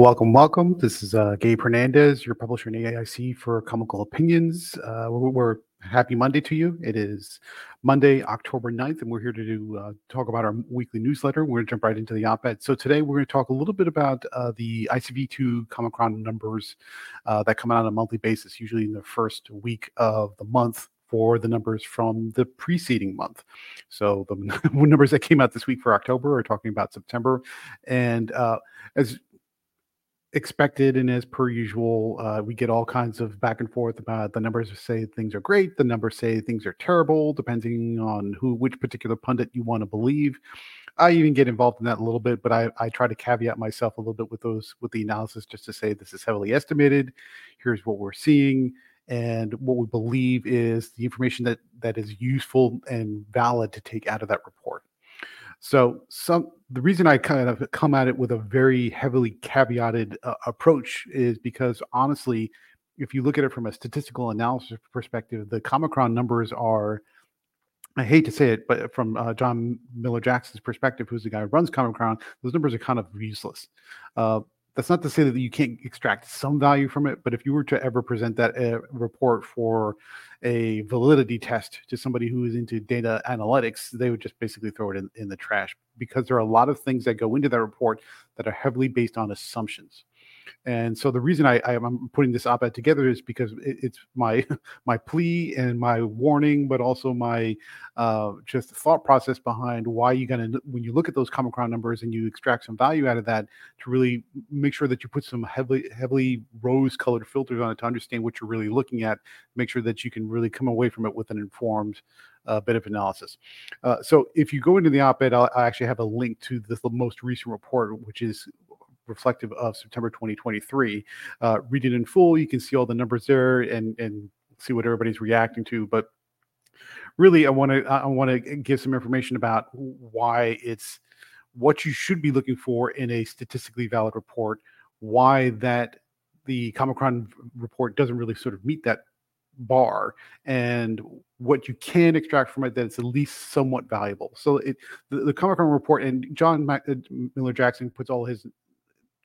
Welcome, welcome. This is uh, Gabe Hernandez, your publisher in AIC for Comical Opinions. Uh, we're, we're, happy Monday to you. It is Monday, October 9th, and we're here to do, uh, talk about our weekly newsletter. We're going to jump right into the op ed. So, today we're going to talk a little bit about uh, the ICV2 Comichron numbers uh, that come out on a monthly basis, usually in the first week of the month for the numbers from the preceding month. So the numbers that came out this week for October are talking about September. And uh, as expected and as per usual uh, we get all kinds of back and forth about the numbers say things are great the numbers say things are terrible depending on who which particular pundit you want to believe. I even get involved in that a little bit but I, I try to caveat myself a little bit with those with the analysis just to say this is heavily estimated here's what we're seeing and what we believe is the information that that is useful and valid to take out of that report so some the reason I kind of come at it with a very heavily caveated uh, approach is because honestly, if you look at it from a statistical analysis perspective, the Comichron numbers are I hate to say it, but from uh, John Miller Jackson's perspective, who's the guy who runs Comichron, those numbers are kind of useless. Uh, that's not to say that you can't extract some value from it, but if you were to ever present that uh, report for a validity test to somebody who is into data analytics, they would just basically throw it in, in the trash because there are a lot of things that go into that report that are heavily based on assumptions. And so the reason I, am putting this op-ed together is because it, it's my my plea and my warning, but also my uh, just thought process behind why you gonna when you look at those Comichron numbers and you extract some value out of that to really make sure that you put some heavily heavily rose-colored filters on it to understand what you're really looking at. Make sure that you can really come away from it with an informed uh, bit of analysis. Uh, so if you go into the op-ed, I actually have a link to the most recent report, which is reflective of September 2023. Uh, read it in full. You can see all the numbers there and and see what everybody's reacting to. But really, I want to I want to give some information about why it's what you should be looking for in a statistically valid report. Why that the Comichron report doesn't really sort of meet that bar and what you can extract from it that it's at least somewhat valuable. So it the, the Comichron report and John Mac, uh, Miller Jackson puts all his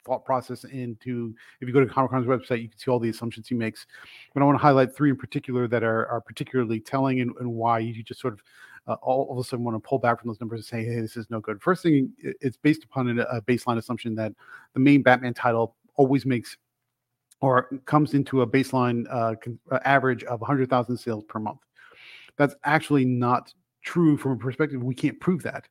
thought process into if you go to Comichron's website, you can see all the assumptions he makes. But I want to highlight three in particular that are, are particularly telling and, and why you just sort of uh, all, of a sudden want to pull back from those numbers and say, hey, this is no good. First thing, it's based upon a, baseline assumption that the main Batman title always makes or comes into a baseline uh, uh average of 100,000 sales per month. That's actually not true from a perspective we can't prove that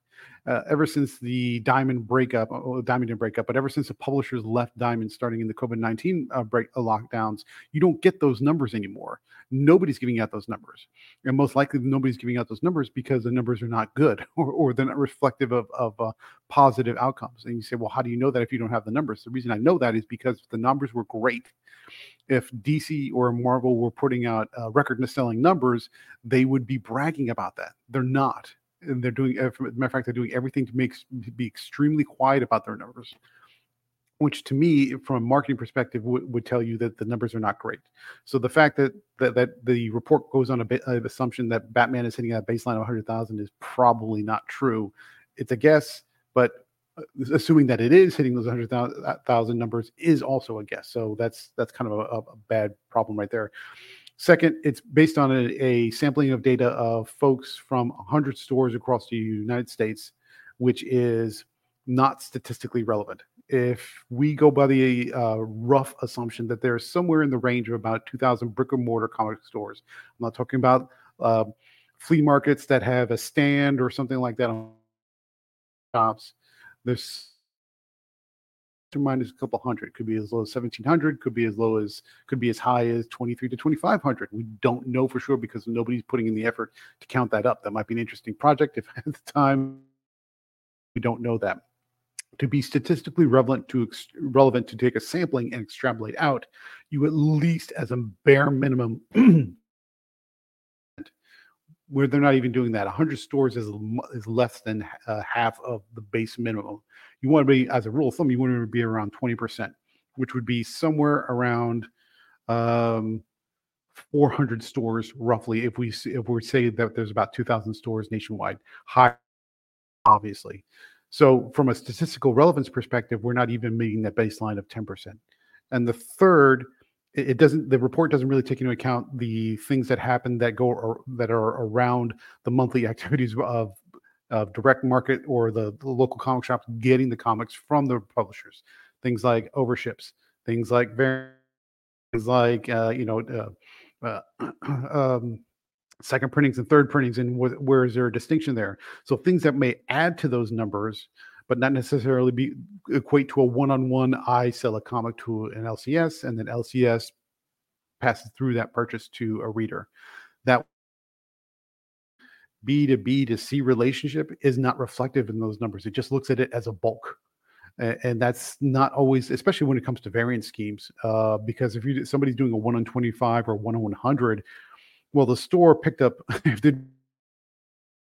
uh, ever since the Diamond breakup, well, Diamond didn't break up, but ever since the publishers left Diamond starting in the COVID 19 uh, break uh, lockdowns, you don't get those numbers anymore. Nobody's giving out those numbers. And most likely, nobody's giving out those numbers because the numbers are not good or, or they're not reflective of, of uh, positive outcomes. And you say, well, how do you know that if you don't have the numbers? The reason I know that is because the numbers were great if DC or Marvel were putting out uh, record selling numbers, they would be bragging about that. They're not and they're doing, uh, as a matter of fact, they're doing everything to make to be extremely quiet about their numbers, which to me, from a marketing perspective, w- would tell you that the numbers are not great. So the fact that that, that the report goes on a bit of assumption that Batman is hitting a baseline of 100,000 is probably not true. It's a guess, but uh, assuming that it is hitting those 100,000 uh, numbers is also a guess. So that's that's kind of a, a bad problem right there. Second, it's based on a, a, sampling of data of folks from 100 stores across the United States, which is not statistically relevant. If we go by the uh, rough assumption that there's somewhere in the range of about 2,000 brick and mortar comic stores, I'm not talking about uh, flea markets that have a stand or something like that on shops. There's minus a couple hundred. Could be as low as 1700, could be as low as, could be as high as 23 to 2500. We don't know for sure because nobody's putting in the effort to count that up. That might be an interesting project if at the time we don't know that. To be statistically relevant to relevant to take a sampling and extrapolate out, you at least as a bare minimum where they're not even doing that. 100 stores is, is less than uh, half of the base minimum. You want to be, as a rule of thumb, you want to be around 20%, which would be somewhere around um, 400 stores roughly. If we if we say that there's about 2,000 stores nationwide, high, obviously. So from a statistical relevance perspective, we're not even meeting that baseline of 10%. And the third, it, doesn't the report doesn't really take into account the things that happen that go or that are around the monthly activities of of direct market or the, the local comic shops getting the comics from the publishers. Things like overships, things like things like uh, you know uh, uh, um, second printings and third printings and wh- where is there a distinction there so things that may add to those numbers but not necessarily be equate to a one-on-one i sell a comic to an lcs and then lcs passes through that purchase to a reader that b to b to c relationship is not reflective in those numbers it just looks at it as a bulk and that's not always especially when it comes to variant schemes uh, because if you somebody's doing a 1 on 25 or 1 on 100 well, the store picked up if they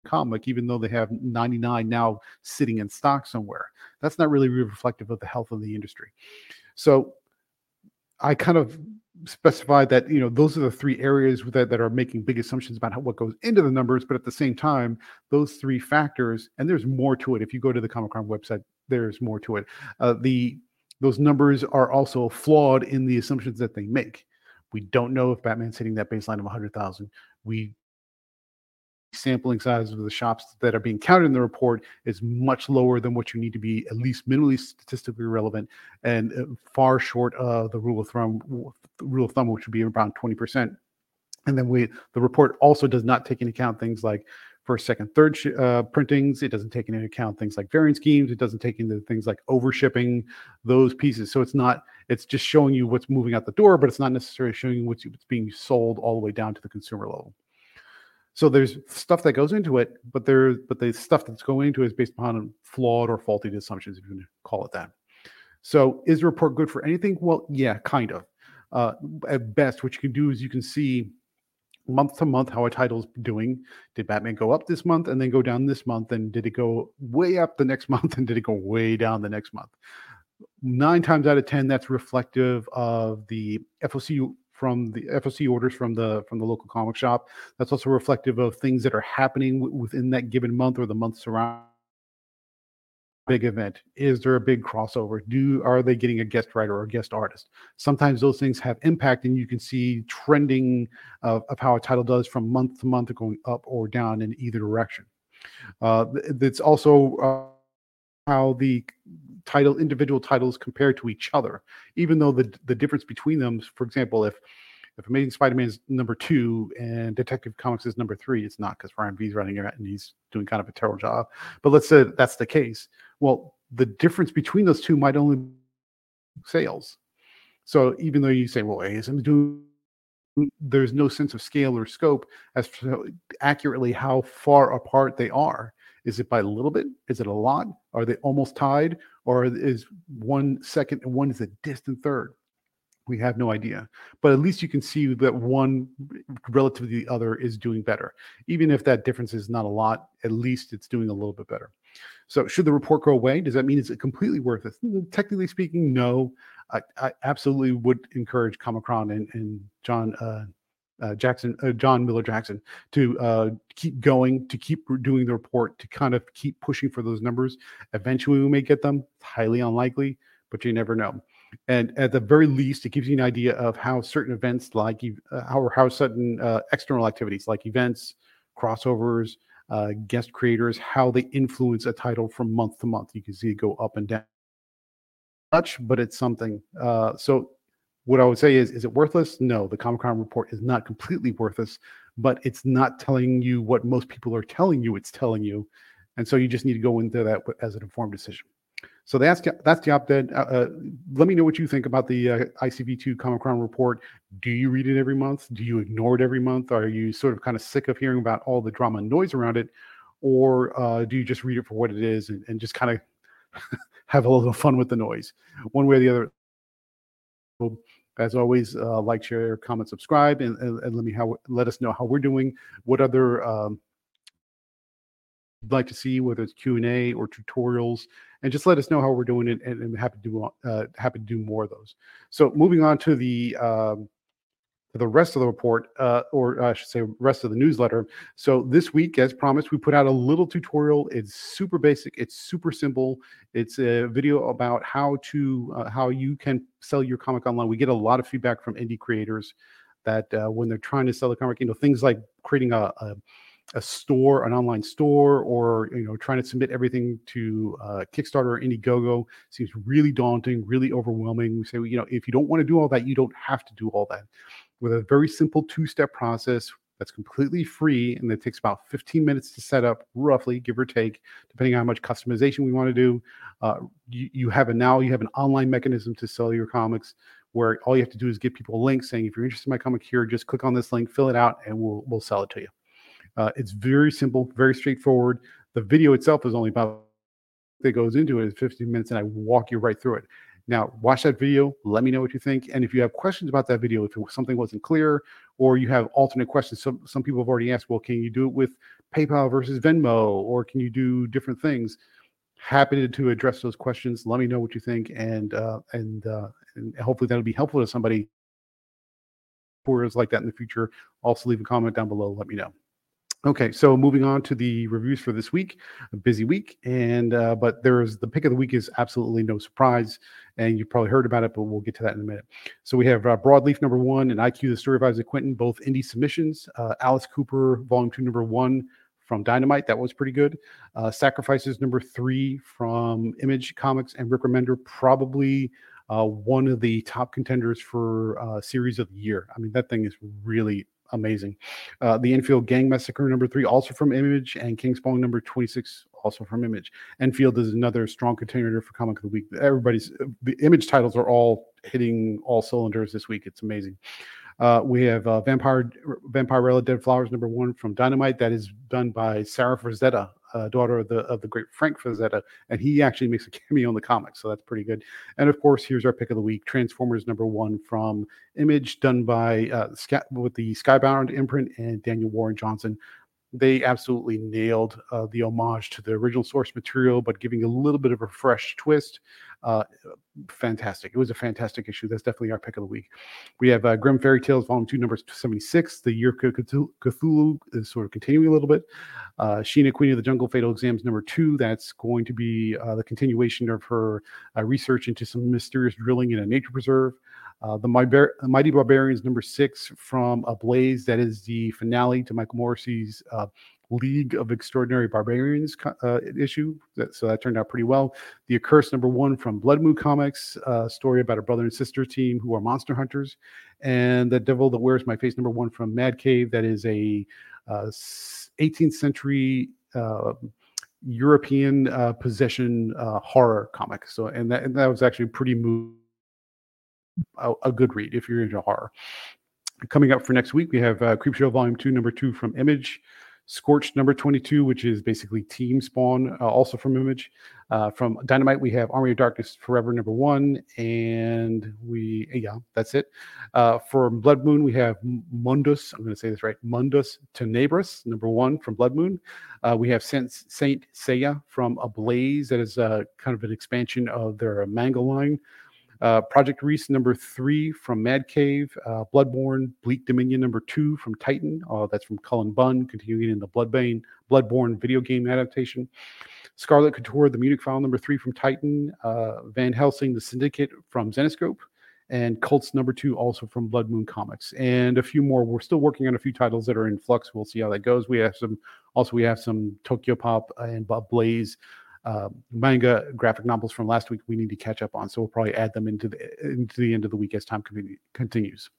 comic, even though they have 99 now sitting in stock somewhere. That's not really reflective of the health of the industry. So I kind of specified that you know those are the three areas that, that are making big assumptions about how, what goes into the numbers, but at the same time, those three factors, and there's more to it. If you go to the Comichron website, there's more to it. Uh, the those numbers are also flawed in the assumptions that they make. We don't know if Batman's hitting that baseline of 100,000. We sampling size of the shops that are being counted in the report is much lower than what you need to be at least minimally statistically relevant and uh, far short of the rule of thumb rule of thumb which would be around 20% and then we the report also does not take into account things like first, second, third sh- uh, printings. It doesn't take into account things like variant schemes. It doesn't take into things like overshipping those pieces. So it's not. It's just showing you what's moving out the door, but it's not necessarily showing you what's, what's being sold all the way down to the consumer level. So there's stuff that goes into it, but there, but the stuff that's going into it is based upon flawed or faulty assumptions, if you can call it that. So is the report good for anything? Well, yeah, kind of. Uh, at best, what you can do is you can see month to month how a title's doing. Did Batman go up this month and then go down this month? And did it go way up the next month and did it go way down the next month? Nine times out of ten, that's reflective of the FOC from the FOC orders from the from the local comic shop. That's also reflective of things that are happening w- within that given month or the months surrounding big event? Is there a big crossover? Do are they getting a guest writer or a guest artist? Sometimes those things have impact, and you can see trending of, of how a title does from month to month, going up or down in either direction. Uh, it's also uh, how the title individual titles compare to each other, even though the the difference between them, for example, if if Amazing Spider-Man is number two and Detective Comics is number three, it's not because Ram V's running it and he's doing kind of a terrible job. But let's say that's the case. Well, the difference between those two might only sales. So even though you say, well, ASM is doing there's no sense of scale or scope as to accurately how far apart they are. Is it by a little bit? Is it a lot? Are they almost tied? Or is one second and one is a distant third? We have no idea. But at least you can see that one relative to the other is doing better. Even if that difference is not a lot, at least it's doing a little bit better. So, should the report go away? Does that mean it's completely worth it? Mm, technically speaking, no. I, I absolutely would encourage Comichron and, and John uh, uh, Jackson, uh, John Miller Jackson, to uh, keep going, to keep doing the report, to kind of keep pushing for those numbers. Eventually, we may get them. highly unlikely, but you never know. And at the very least, it gives you an idea of how certain events, like uh, how how certain uh, external activities, like events, crossovers, uh, guest creators, how they influence a title from month to month. You can see it go up and down. Much, but it's something. Uh, so, what I would say is, is it worthless? No, the Comichron report is not completely worthless, but it's not telling you what most people are telling you. It's telling you, and so you just need to go into that as an informed decision. So that's that's the op-ed. Uh, uh, let me know what you think about the uh, ICV2 Comichron report. Do you read it every month? Do you ignore it every month? Are you sort of kind of sick of hearing about all the drama and noise around it, or uh, do you just read it for what it is and, and just kind of have a little fun with the noise, one way or the other? As always, uh, like, share, comment, subscribe, and, and, and, let me how let us know how we're doing. What other um, like to see, whether it's Q and A or tutorials, and just let us know how we're doing it, and, and happy to do uh, happy to do more of those. So moving on to the um, for the rest of the report, uh, or I should say, rest of the newsletter. So this week, as promised, we put out a little tutorial. It's super basic. It's super simple. It's a video about how to uh, how you can sell your comic online. We get a lot of feedback from indie creators that uh, when they're trying to sell the comic, you know, things like creating a, a a store, an online store, or you know, trying to submit everything to uh, Kickstarter or Indiegogo seems really daunting, really overwhelming. We say, you know, if you don't want to do all that, you don't have to do all that with a very simple two step process that's completely free and that takes about 15 minutes to set up roughly give or take depending on how much customization we want to do uh, you, you have a now you have an online mechanism to sell your comics where all you have to do is give people a link saying if you're interested in my comic here just click on this link fill it out and we'll we'll sell it to you uh, it's very simple very straightforward the video itself is only about that goes into it is 15 minutes and i walk you right through it now, watch that video. Let me know what you think. And if you have questions about that video, if something wasn't clear or you have alternate questions, some, some people have already asked, well, can you do it with PayPal versus Venmo or can you do different things? Happy to, address those questions. Let me know what you think. And, uh, and, uh, and hopefully that'll be helpful to somebody who is like that in the future. Also, leave a comment down below. Let me know. Okay, so moving on to the reviews for this week, a busy week, and uh, but there's the pick of the week is absolutely no surprise, and you've probably heard about it, but we'll get to that in a minute. So we have uh, Broadleaf number one and IQ the Story of Isaac Quentin, both indie submissions. Uh, Alice Cooper Volume Two number one from Dynamite, that was pretty good. Uh, Sacrificers number three from Image Comics and Rick Remender, probably uh, one of the top contenders for uh, series of the year. I mean, that thing is really amazing. Uh, the Enfield Gang Massacre number three, also from Image, and King Spawn number 26, also from Image. Enfield is another strong contender for Comic of the Week. Everybody's the Image titles are all hitting all cylinders this week. It's amazing. Uh, we have uh, Vampire Vampirella Dead Flowers number one from Dynamite. That is done by Sarah Frazetta, uh, daughter of the of the great Frank Frazetta, and he actually makes a cameo in the comics, so that's pretty good. And of course, here's our pick of the week: Transformers number one from Image, done by uh, with the Skybound imprint and Daniel Warren Johnson they absolutely nailed uh, the homage to the original source material, but giving a little bit of a fresh twist. Uh, fantastic. It was a fantastic issue. That's definitely our pick of the week. We have uh, Grimm Fairy Tales, Volume 2, number 76. The Year Cthulhu is sort of continuing a little bit. Uh, Sheena, Queen of the Jungle, Fatal Exams, number 2. That's going to be uh, the continuation of her uh, research into some mysterious drilling in a nature preserve. Uh, the Mighty Barbarians number six from Ablaze. That is the finale to Michael Morris's uh, League of Extraordinary Barbarians uh, issue. That, so that turned out pretty well. The Accursed number one from Blood Moon Comics, uh, story about a brother and sister team who are monster hunters. And The Devil That Wears My Face number one from Mad Cave. That is a 18th uh, century. Uh, European possession horror comic. So, and that, and that was actually pretty moving a, a good read if you're into horror. Coming up for next week, we have uh, Creepshow Volume 2, Number 2 from Image. Scorched number 22, which is basically Team Spawn, uh, also from Image. Uh, from Dynamite, we have Army of Darkness Forever number one, and we, yeah, that's it. Uh, for Blood Moon, we have Mundus, I'm going to say this right, Mundus Tenebris number one from Blood Moon. Uh, we have Saint, Saint Seiya from Ablaze, that is uh, kind of an expansion of their manga line. Uh, Project Reese number three from Mad Cave, uh, Bloodborne, Bleak Dominion number two from Titan. Uh, that's from Cullen Bunn, continuing in the Bloodbane, Bloodborne video game adaptation. Scarlet Couture, the Munich File number three from Titan. Uh, Van Helsing, the Syndicate from Zenescope. And Cults number two, also from Blood Moon Comics, and a few more. We're still working on a few titles that are in flux. We'll see how that goes. We have some, also we have some Tokyo Pop and Bob Blaze uh, manga graphic novels from last week we need to catch up on. So we'll probably add them into the into the end of the week as time continues.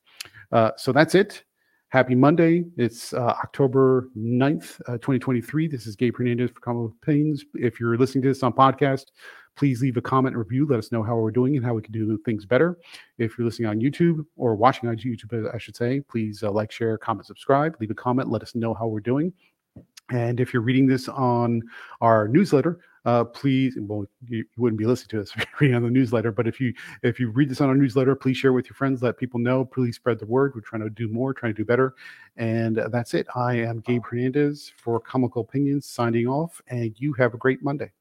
Uh, so that's it. Happy Monday. It's uh, October 9th, uh, 2023. This is Gabe Hernandez for Comical Opinions. If you're listening to this on podcast, please leave a comment and review. Let us know how we're doing and how we can do things better. If you're listening on YouTube or watching on YouTube, I should say, please uh, like, share, comment, subscribe, leave a comment. Let us know how we're doing. And if you're reading this on our newsletter, uh, please, well, you, wouldn't be listening to this reading on the newsletter, but if you if you read this on our newsletter, please share with your friends, let people know. Please spread the word. We're trying to do more, trying to do better, and that's it. I am Gabe Hernandez for Comical Opinions, signing off, and you have a great Monday.